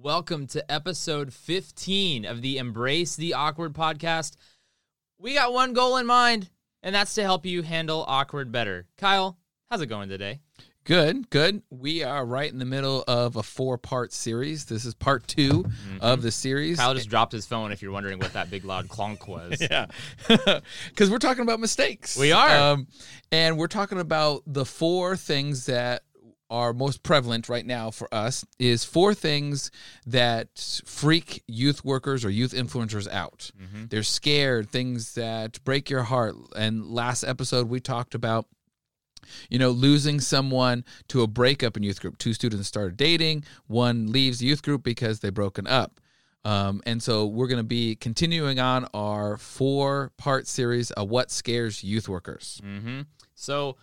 Welcome to episode 15 of the Embrace the Awkward podcast. We got one goal in mind, and that's to help you handle awkward better. Kyle, how's it going today? Good, good. We are right in the middle of a four part series. This is part 2 Mm-hmm. of the series. Kyle just dropped his phone if you're wondering what that big loud clonk was. yeah. Because we're talking about mistakes. We are. Um, and we're talking about the four things that are most prevalent right now for us is four things that freak youth workers or youth influencers out. Mm-hmm. They're scared, things that break your heart. And last episode we talked about you know, losing someone to a breakup in youth group. Two students started dating, one leaves youth group because they've broken up. Um, and so we're going to be continuing on our four part series of what scares youth workers. hmm So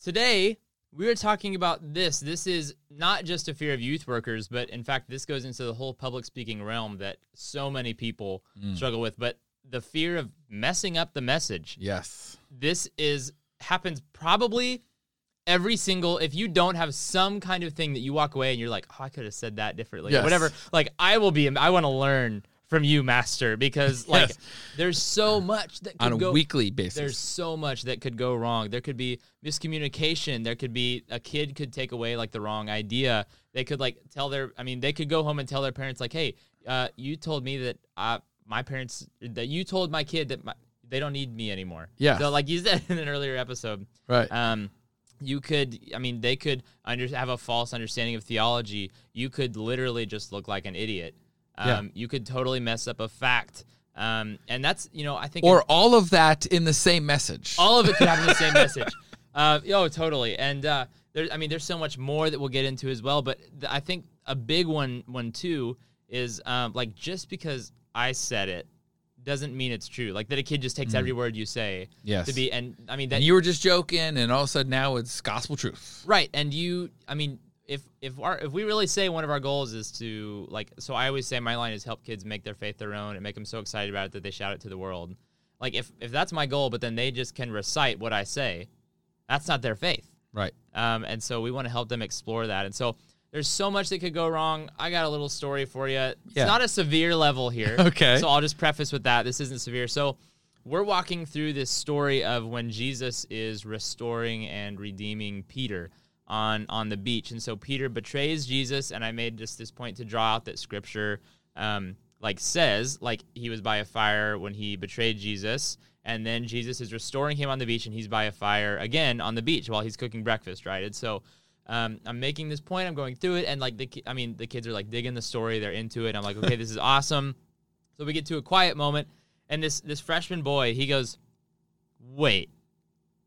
today we are talking about this. This is not just a fear of youth workers, but in fact, this goes into the whole public speaking realm that so many people mm. struggle with. But the fear of messing up the message. Yes. This is happens probably every single if you don't have some kind of thing that you walk away and you're like, oh, I could have said that differently, Yes. whatever. Like I will be. I want to learn from you, master, because like Yes. there's so much that could On a go weekly basis. there's so much that could go wrong. There could be miscommunication. There could be a kid could take away like the wrong idea. They could like tell their. I mean, they could go home and tell their parents like, "Hey, uh, you told me that uh, my parents that you told my kid that my, they don't need me anymore." Yeah. So like you said in an earlier episode, right. um, you could. I mean, they could under, have a false understanding of theology. You could literally just look like an idiot. Um, Yeah. You could totally mess up a fact. Um, and that's you know I think or all of that in the same message. all of it could have in the same message. Uh, oh, totally. And uh, there, I mean, there's so much more that we'll get into as well. But th- I think a big one, one too, is um, like just because I said it doesn't mean it's true. Like that a kid just takes every word you say Yes. to be. And I mean that and you were just joking, and all of a sudden now it's gospel truth. Right, and you, I mean, if if our if we really say one of our goals is to like, so I always say my line is help kids make their faith their own and make them so excited about it that they shout it to the world. Like if if that's my goal, but then they just can recite what I say, that's not their faith. Right. Um, and so we want to help them explore that. And so there's so much that could go wrong. I got a little story for you. It's Yeah. not a severe level here. Okay. So I'll just preface with that. This isn't severe. So we're walking through this story of when Jesus is restoring and redeeming Peter on on the beach. And so Peter betrays Jesus, and I made just this point to draw out that scripture um, like says, like he was by a fire when he betrayed Jesus, and then Jesus is restoring him on the beach, and he's by a fire again on the beach while he's cooking breakfast, right? And so um, I'm making this point, I'm going through it, and like the I mean the kids are like digging the story, they're into it. I'm like, okay, this is awesome. So we get to a quiet moment, and this this freshman boy, he goes, "Wait,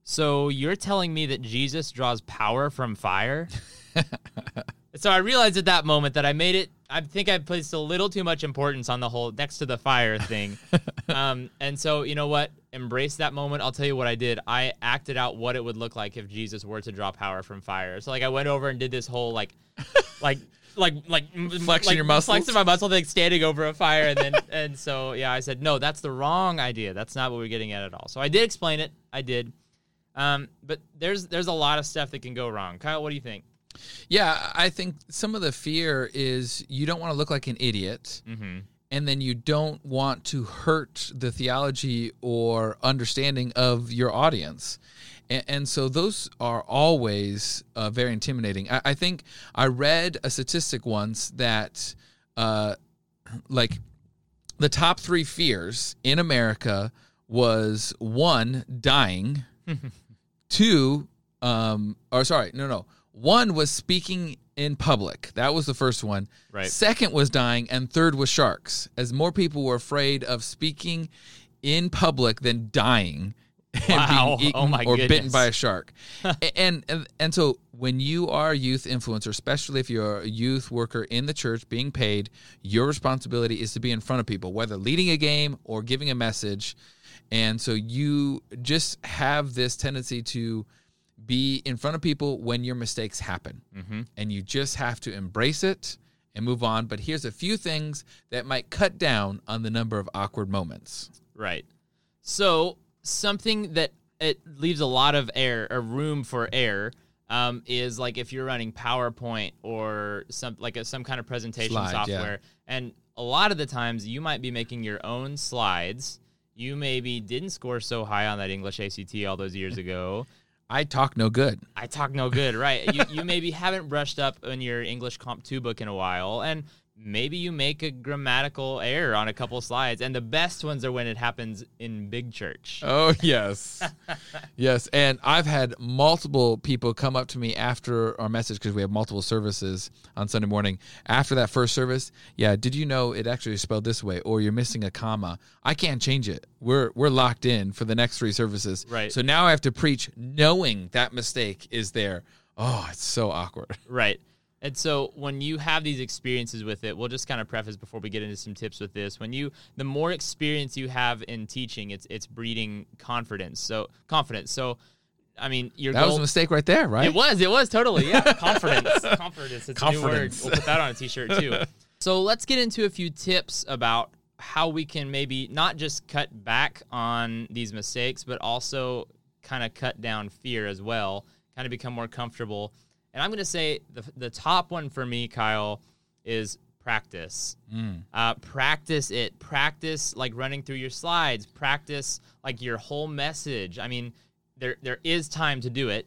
so you're telling me that Jesus draws power from fire?" so I realized at that moment that I made it. I think I placed a little too much importance on the whole next to the fire thing. um, and so you know what? Embrace that moment. I'll tell you what I did. I acted out what it would look like if Jesus were to draw power from fire. So like I went over and did this whole like, like. Like like Flexing like, your muscles? flexing my muscle, like standing over a fire, and then and so yeah, I said no, that's the wrong idea. That's not what we're getting at at all. So I did explain it. I did, um, but there's there's a lot of stuff that can go wrong. Kyle, what do you think? Yeah, I think some of the fear is you don't want to look like an idiot. Mm-hmm. and then you don't want to hurt the theology or understanding of your audience. And, and so those are always uh, very intimidating. I, I think I read a statistic once that, uh, like, the top three fears in America was one, dying, two, um, or sorry, no, no. One was speaking in public. That was the first one. Right. Second was dying, and third was sharks. As more people were afraid of speaking in public than dying and Wow. being eaten Oh my or bitten by a shark. and, and and so when you are a youth influencer, especially if you're a youth worker in the church being paid, your responsibility is to be in front of people, whether leading a game or giving a message. And so you just have this tendency to be in front of people when your mistakes happen. Mm-hmm. And you just have to embrace it and move on. But here's a few things that might cut down on the number of awkward moments. Right. So something that it leaves a lot of air or room for air um, is like if you're running PowerPoint or some like a, some kind of presentation Slide, yeah. software, and a lot of the times you might be making your own slides. You maybe didn't score so high on that English ACT all those years ago. I talk no good. I talk no good, right? you, you maybe haven't brushed up on your English Comp 2 book in a while, and maybe you make a grammatical error on a couple slides. And the best ones are when it happens in big church. Oh yes, yes. And I've had multiple people come up to me after our message because we have multiple services on Sunday morning. After that first service, yeah, did you know it actually is spelled this way, or you're missing a comma? I can't change it. We're we're locked in for the next three services. Right. So now I have to preach knowing that mistake is there. Oh, it's so awkward. Right. And so when you have these experiences with it, we'll just kind of preface before we get into some tips with this. When you the more experience you have in teaching, it's it's breeding confidence. So confidence. So I mean, your That goal, was a mistake right there, right? It was. It was totally. Yeah. Confidence. Confidence. It's a new word. Confidence. We'll put that on a t-shirt too. So let's get into a few tips about how we can maybe not just cut back on these mistakes, but also kind of cut down fear as well. Kind of become more comfortable. And I'm going to say the the top one for me, Kyle, is practice. Uh, practice it. Practice like running through your slides. Practice like your whole message. I mean, there there is time to do it,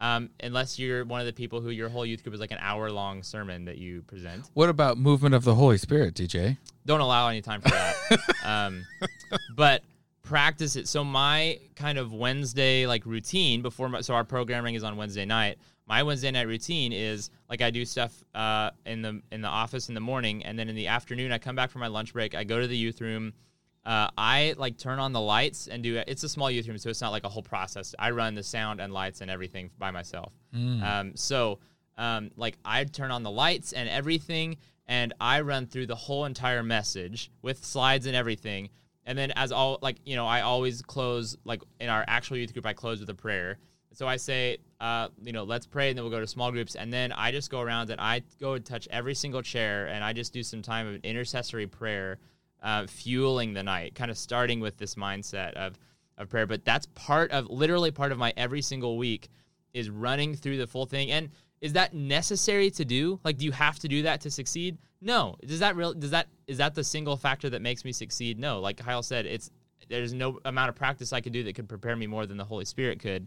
um, unless you're one of the people who your whole youth group is like an hour long sermon that you present. What about movement of the Holy Spirit, DJ? Don't allow any time for that. um, but practice it. So my kind of Wednesday like routine before my, so our programming is on Wednesday night. My Wednesday night routine is like I do stuff uh, in the in the office in the morning, and then in the afternoon I come back from my lunch break. I go to the youth room. Uh, I like turn on the lights and do. It's a small youth room, so it's not like a whole process. I run the sound and lights and everything by myself. Um, so um, like I turn on the lights and everything, and I run through the whole entire message with slides and everything. And then as all like you know, I always close like in our actual youth group, I close with a prayer. So I say, uh, you know, let's pray, and then we'll go to small groups, and then I just go around and I go and touch every single chair, and I just do some time of intercessory prayer, uh, fueling the night, kind of starting with this mindset of of prayer. But that's part of literally part of my every single week is running through the full thing. And is that necessary to do? Like, do you have to do that to succeed? No. Does that real? Does that is that the single factor that makes me succeed? No. Like Kyle said, it's there's no amount of practice I could do that could prepare me more than the Holy Spirit could.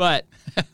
But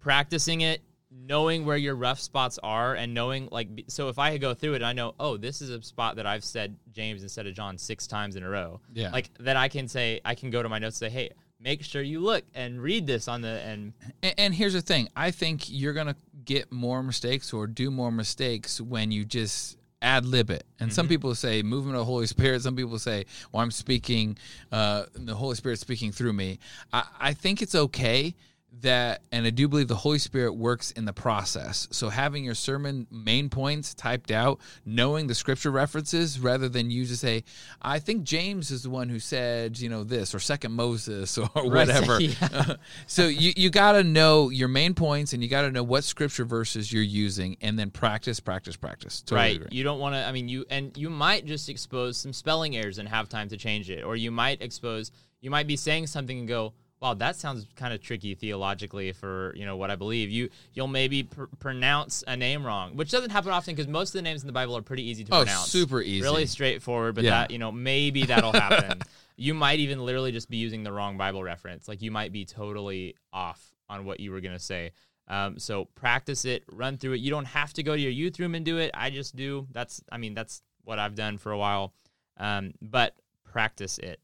practicing it, knowing where your rough spots are, and knowing like so if I go through it, I know oh this is a spot that I've said James instead of John six times in a row. Yeah. Like then I can say I can go to my notes and say hey make sure you look and read this on the and And, and here's the thing: I think you're gonna get more mistakes or do more mistakes when you just ad lib it. And some people say movement of the Holy Spirit. Some people say, "Well, I'm speaking, uh, the Holy Spirit speaking through me." I, I think it's okay that, and I do believe the Holy Spirit works in the process. So having your sermon main points typed out, knowing the scripture references, rather than you just say, "I think James is the one who said, you know, this," or Second Moses, or whatever. Yeah. so you, you got to know your main points and you got to know what scripture verses you're using and then practice practice practice Totally right agree. you don't want to i mean you and you might just expose some spelling errors and have time to change it or you might expose you might be saying something and go wow that sounds kind of tricky theologically for you know what i believe you you'll maybe pr- pronounce a name wrong which doesn't happen often because most of the names in the bible are pretty easy to Oh, pronounce super easy. really straightforward but Yeah. that you know maybe that'll happen you might even literally just be using the wrong bible reference like you might be totally off on what you were going to say um, so practice it, run through it. You don't have to go to your youth room and do it. I just do. That's, I mean, that's what I've done for a while. Um, but practice it.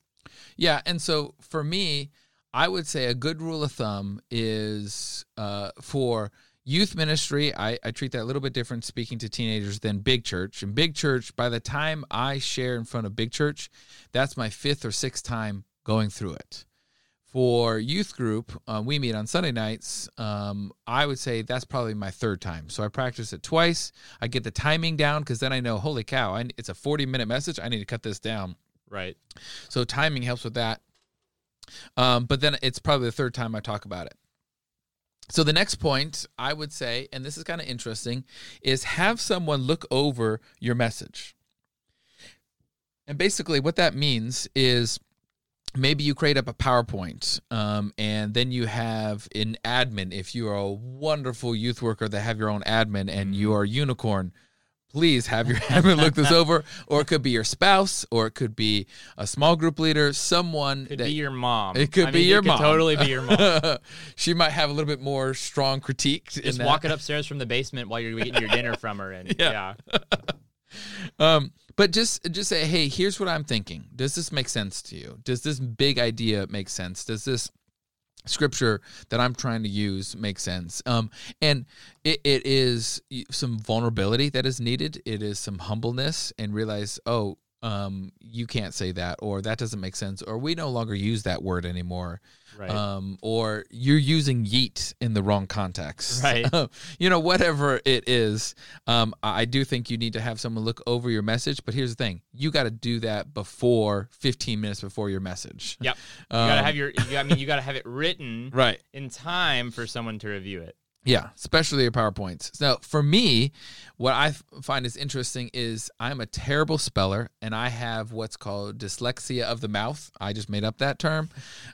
Yeah, and so for me, I would say a good rule of thumb is uh, for youth ministry. I, I treat that a little bit different speaking to teenagers than big church. And big church, by the time I share in front of big church, that's my fifth or sixth time going through it. For youth group, uh, we meet on Sunday nights. Um, I would say that's probably my third time. So I practice it twice. I get the timing down because then I know, holy cow, I, it's a 40 minute message. I need to cut this down. Right. So timing helps with that. Um, but then it's probably the third time I talk about it. So the next point I would say, and this is kind of interesting, is have someone look over your message. And basically, what that means is maybe you create up a PowerPoint, um, and then you have an admin. If you are a wonderful youth worker that have your own admin and you are a unicorn, please have your admin look this over. Or it could be your spouse, or it could be a small group leader, someone Could that be your mom. It could I be mean, your it could mom. Totally be your mom. she might have a little bit more strong critique. in Just walking upstairs from the basement while you're getting your dinner from her, and Yeah. yeah, Um, but just just say, hey, here's what I'm thinking. Does this make sense to you? Does this big idea make sense? Does this scripture that I'm trying to use makes sense? Um, and it, it is some vulnerability that is needed. It is some humbleness and realize, oh, um, you can't say that, or that doesn't make sense, or we no longer use that word anymore. right. Um, or you're using yeet in the wrong context. Right. you know, whatever it is, um, I do think you need to have someone look over your message. But here's the thing you got to do that before 15 minutes before your message. yep. You gotta Um, have your. You, I mean, you gotta have it written Right. in time for someone to review it. Yeah, especially your PowerPoints. Now, for me, what I find is interesting is I'm a terrible speller and I have what's called dyslexia of the mouth. I just made up that term.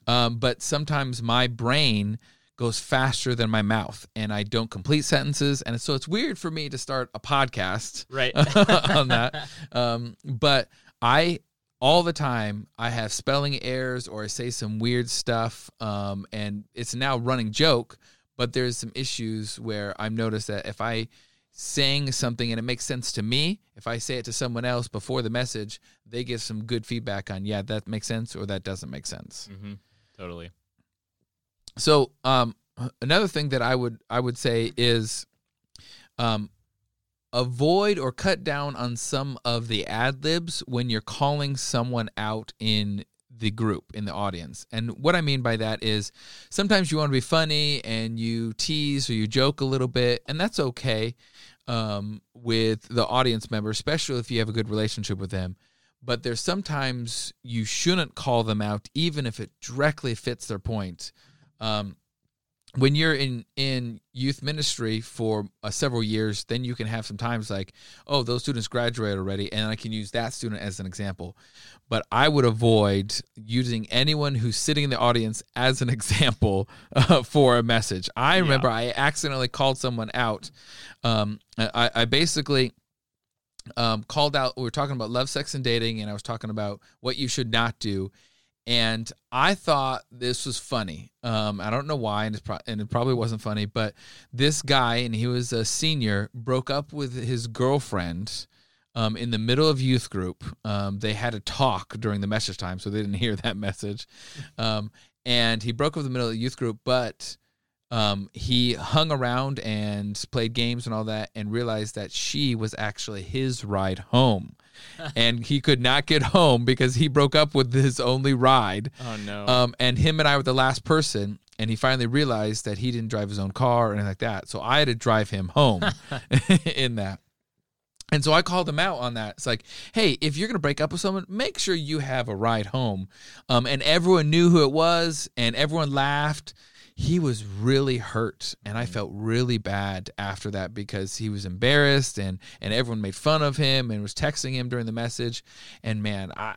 Um, but sometimes my brain goes faster than my mouth and I don't complete sentences. And so it's weird for me to start a podcast Right. on that. Um, but I all the time I have spelling errors or I say some weird stuff, um, and it's now running joke. But there's some issues where I've noticed that if I saying something and it makes sense to me, if I say it to someone else before the message, they give some good feedback on yeah that makes sense or that doesn't make sense. hmm Totally. So um, another thing that I would I would say is um, avoid or cut down on some of the ad libs when you're calling someone out in the group in the audience. And what I mean by that is sometimes you want to be funny and you tease or you joke a little bit, and that's okay um, with the audience member, especially if you have a good relationship with them. But there's sometimes you shouldn't call them out, even if it directly fits their point. Um, when you're in in youth ministry for uh, several years, then you can have some times like, oh, those students graduated already, and I can use that student as an example. But I would avoid using anyone who's sitting in the audience as an example uh, for a message. I remember I accidentally called someone out. Um, I, I basically um, called out. We were talking about love, sex, and dating, and I was talking about what you should not do. And I thought this was funny. Um, I don't know why, and, pro- and it probably wasn't funny. But this guy, and he was a senior, broke up with his girlfriend um, in the middle of youth group. Um, they had a talk during the message time, so they didn't hear that message. Um, and he broke up in the middle of the youth group, but um, he hung around and played games and all that, and realized that she was actually his ride home, and he could not get home because he broke up with his only ride. Oh no. Um, and him and I were the last person, and he finally realized that he didn't drive his own car or anything like that. So I had to drive him home in that. And so I called him out on that. It's like, hey, if you're gonna break up with someone, make sure you have a ride home. Um, and everyone knew who it was, and everyone laughed. He was really hurt, and I mm. felt really bad after that because he was embarrassed, and and everyone made fun of him and was texting him during the message. And man, I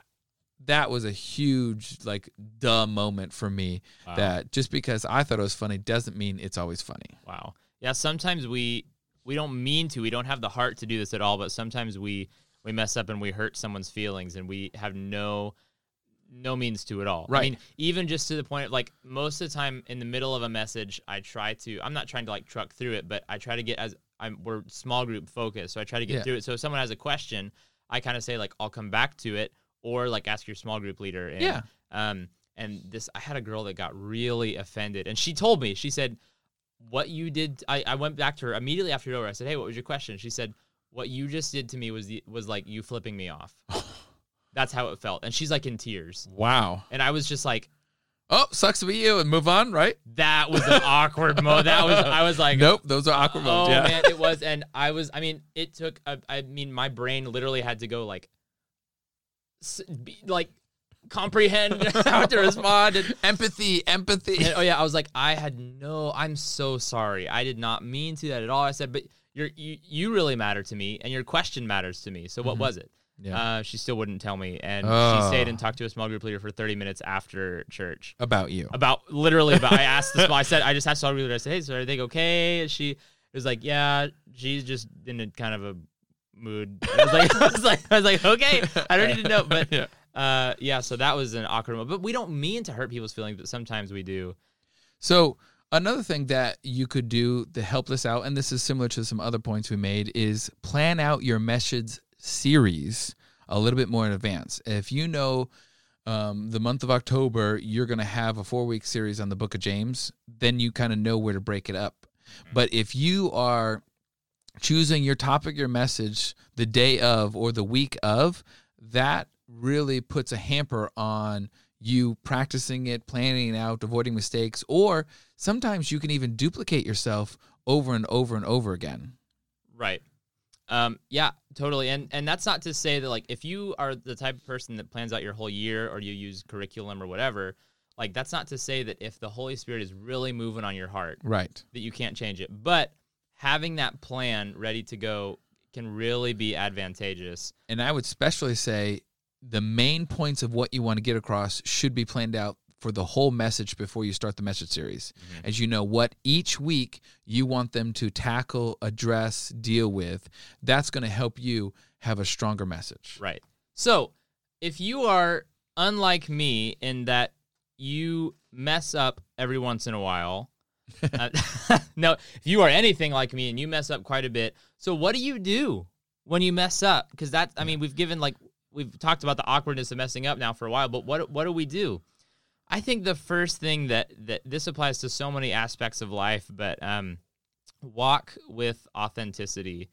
that was a huge like dumb moment for me. Wow. That just because I thought it was funny doesn't mean it's always funny. Wow. Yeah, sometimes we we don't mean to. We don't have the heart to do this at all, but sometimes we we mess up and we hurt someone's feelings and we have no no means to at all. Right. I mean, even just to the point of like most of the time in the middle of a message, I try to I'm not trying to like truck through it, but I try to get as I'm we're small group focused, so I try to get Yeah. through it. So if someone has a question, I kind of say like I'll come back to it or like ask your small group leader. And, Yeah. Um and this I had a girl that got really offended and she told me, she said, what you did I, I went back to her immediately after it over. I said, Hey, what was your question? She said, What you just did to me was the, was like you flipping me off. That's how it felt. And she's like in tears. Wow. And I was just like, Oh, sucks to be you, and move on, right? that was an awkward moment. That was I was like nope, those are awkward Oh moments. Yeah. man, it was and I was I mean, it took a, I mean my brain literally had to go like s- be, like comprehend how to respond and empathy, empathy. And, oh yeah, I was like, I had no. I'm so sorry. I did not mean to that at all. I said, but you're, you you really matter to me, and your question matters to me. So what mm-hmm. was it? Yeah. Uh, she still wouldn't tell me, and Oh. she stayed and talked to a small group leader for 30 minutes after church About you. about literally about. I asked the small. I said I just asked the small group leader. I said, "Hey, so are they okay?" And she was like, "Yeah, she's just in a kind of a mood." I was like, I was like, I was like, okay, I don't need to know, but Yeah. uh, yeah. So that was an awkward moment, but we don't mean to hurt people's feelings, but sometimes we do. So another thing that you could do to help this out, and this is similar to some other points we made, is plan out your message series a little bit more in advance. If you know um, the month of October, you're going to have a four week series on the book of James, then you kind of know where to break it up. But if you are choosing your topic, your message the day of or the week of, that really puts a hamper on you practicing it, planning it out, avoiding mistakes, or sometimes you can even duplicate yourself over and over and over again. Right. Um, yeah, totally. And and that's not to say that like if you are the type of person that plans out your whole year or you use curriculum or whatever, like that's not to say that if the Holy Spirit is really moving on your heart Right. that you can't change it. But having that plan ready to go can really be advantageous. And I would especially say the main points of what you want to get across should be planned out for the whole message before you start the message series. As you know what each week you want them to tackle, address, deal with, that's going to help you have a stronger message. Right. So, if you are unlike me in that you mess up every once in a while, uh, no, if you are anything like me and you mess up quite a bit, so what do you do when you mess up? Because that, I mean, we've given like we've talked about the awkwardness of messing up now for a while, but what what do we do? I think the first thing that that this applies to so many aspects of life, but um, walk with authenticity.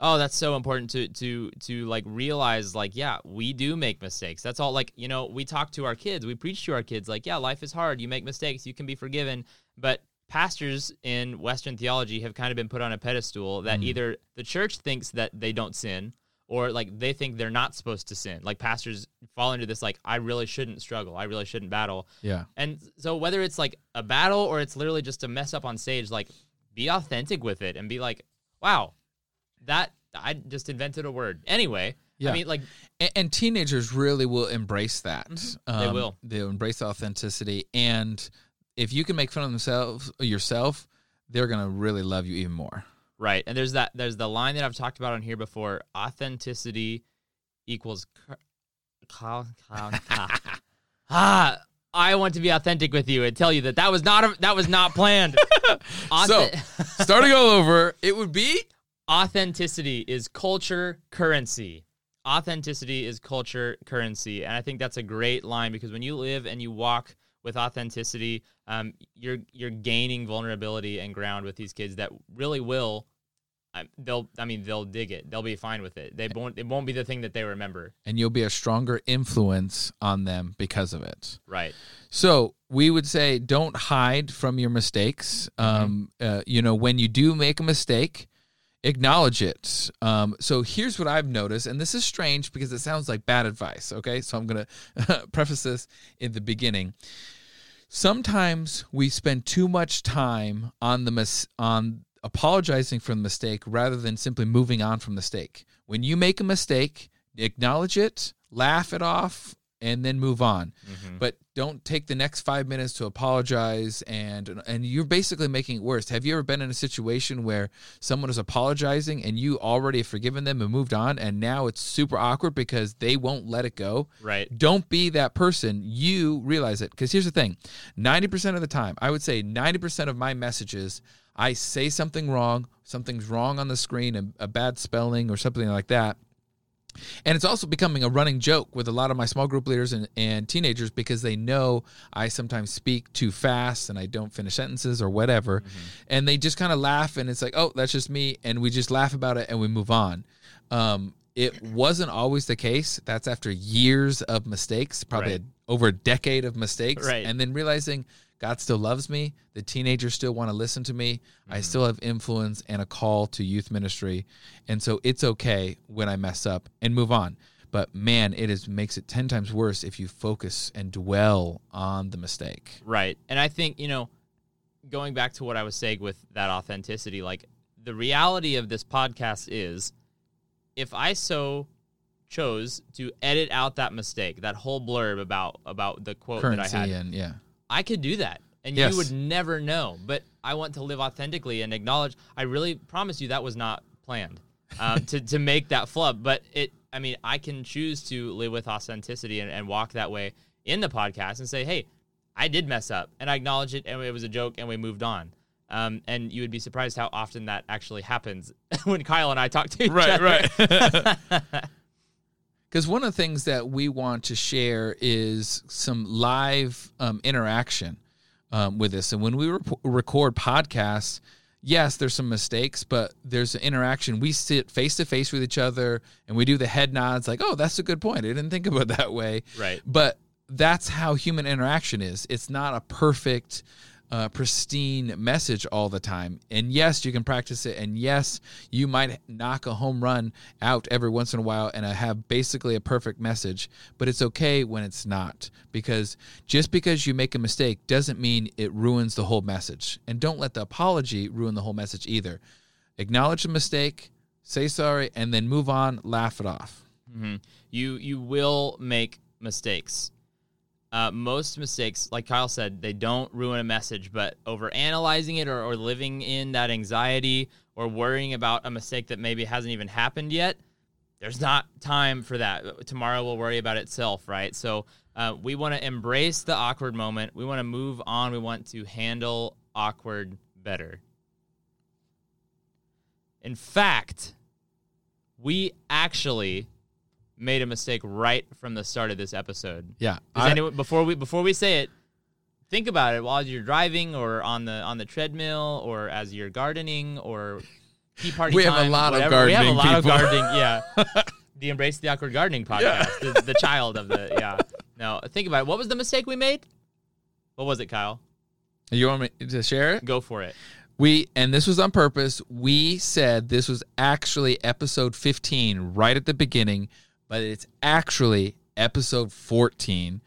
Oh, that's so important to to to like realize like yeah, we do make mistakes. That's all like, you know, we talk to our kids, we preach to our kids like, yeah, life is hard, you make mistakes, you can be forgiven, but pastors in western theology have kind of been put on a pedestal that either the church thinks that they don't sin or like they think they're not supposed to sin. Like pastors fall into this like I really shouldn't struggle, I really shouldn't battle. Yeah. And so whether it's like a battle or it's literally just a mess up on stage, like be authentic with it and be like, wow, that I just invented a word. Anyway, Yeah. I mean like And, and teenagers really will embrace that. Mm-hmm. They will. They'll embrace authenticity, and if you can make fun of themselves yourself, they're gonna really love you even more. Right. And there's that there's the line that I've talked about on here before. Authenticity equals cur- ca- ca- ca- ah. I want to be authentic with you and tell you that that was not a, that was not planned. So, starting all over, it would be authenticity is culture currency. Authenticity is culture currency, and I think that's a great line because when you live and you walk with authenticity, um, you're you're gaining vulnerability and ground with these kids that really will. They'll, I mean, they'll dig it. They'll be fine with it. They won't. It won't be the thing that they remember. and you'll be a stronger influence on them because of it. Right. So we would say don't hide from your mistakes. Um, uh, you know, when you do make a mistake, acknowledge it. Um, so here's what I've noticed, and this is strange because it sounds like bad advice. Okay, so I'm gonna preface this in the beginning. Sometimes we spend too much time on the mis- on apologizing for the mistake rather than simply moving on from the mistake. When you make a mistake, acknowledge it, laugh it off, and then move on. Mm-hmm. But don't take the next five minutes to apologize, and and you're basically making it worse. Have you ever been in a situation where someone is apologizing and you already have forgiven them and moved on, and now it's super awkward because they won't let it go? Right. Don't be that person. You realize it. Because here's the thing 90% of the time, I would say 90% of my messages, I say something wrong, something's wrong on the screen, a, a bad spelling or something like that. And it's also becoming a running joke with a lot of my small group leaders and, and teenagers because they know I sometimes speak too fast and I don't finish sentences or whatever. And they just kind of laugh and it's like, oh, that's just me. And we just laugh about it and we move on. Um, it wasn't always the case. That's after years of mistakes, probably Right. over a decade of mistakes. Right. And then realizing God still loves me. The teenagers still want to listen to me. I mm-hmm. still have influence and a call to youth ministry. And so it's okay when I mess up and move on. But man, it is makes it 10 times worse if you focus and dwell on the mistake. Right. And I think, you know, going back to what I was saying with that authenticity, like the reality of this podcast is if I so chose to edit out that mistake, that whole blurb about about the quote Currency that I had, and yeah. I could do that. And Yes. you would never know. But I want to live authentically and acknowledge I really promise you that was not planned. Um, to, to make that flub. But it I mean, I can choose to live with authenticity and, and walk that way in the podcast and say, Hey, I did mess up and I acknowledge it and it was a joke and we moved on. Um, and you would be surprised how often that actually happens when Kyle and I talk to each other. Because one of the things that we want to share is some live um, interaction um, with this. And when we rep- record podcasts, yes, there's some mistakes, but there's an interaction. We sit face to face with each other and we do the head nods, like, oh, that's a good point. I didn't think about it that way. Right. But that's how human interaction is. It's not a perfect, uh, pristine message all the time. And yes, you can practice it. And yes, you might knock a home run out every once in a while and uh, have basically a perfect message. But it's okay when it's not. Because just because you make a mistake doesn't mean it ruins the whole message. And don't let the apology ruin the whole message either. Acknowledge the mistake, say sorry, and then move on, laugh it off. hmm You you will make mistakes. Uh, most mistakes, like Kyle said, they don't ruin a message, but over analyzing it or, or living in that anxiety or worrying about a mistake that maybe hasn't even happened yet, there's not time for that. Tomorrow will worry about itself, right? So uh, we want to embrace the awkward moment. We want to move on. We want to handle awkward better. In fact, we actually made a mistake right from the start of this episode. Yeah. I- anyone before we before we say it, think about it while you're driving or on the on the treadmill or as you're gardening or tea party We have a time, lot of whatever. We have a gardening lot people. of gardening. Yeah, the Embrace the Awkward Gardening podcast, the, the child of the yeah. No, think about it. What was the mistake we made? What was it, Kyle? you want me to share it? Go for it. We and this was on purpose. We said this was actually episode 15 right at the beginning, but it's actually episode 14.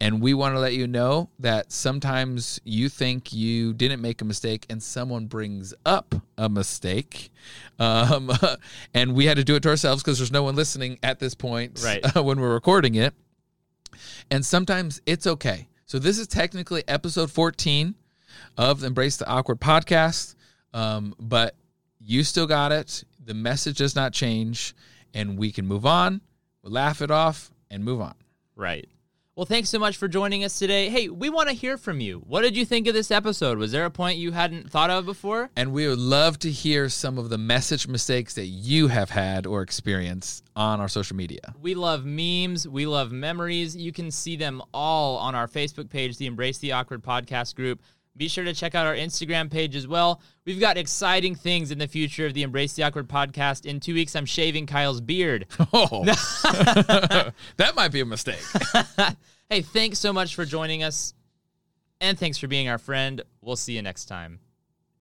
And we want to let you know that sometimes you think you didn't make a mistake and someone brings up a mistake. Um, and we had to do it to ourselves because there's no one listening at this point Right. when we're recording it. And sometimes it's okay. So this is technically episode 14 of Embrace the Awkward podcast. Um, but you still got it. The message does not change, and we can move on, laugh it off, and move on. Right. Well, thanks so much for joining us today. Hey, we want to hear from you. What did you think of this episode? Was there a point you hadn't thought of before? And we would love to hear some of the message mistakes that you have had or experienced on our social media. We love memes. We love memories. You can see them all on our Facebook page, the Embrace the Awkward podcast group. Be sure to check out our Instagram page as well. We've got exciting things in the future of the Embrace the Awkward podcast. In two weeks, I'm shaving Kyle's beard. Oh, that might be a mistake. hey, thanks so much for joining us. And thanks for being our friend. We'll see you next time.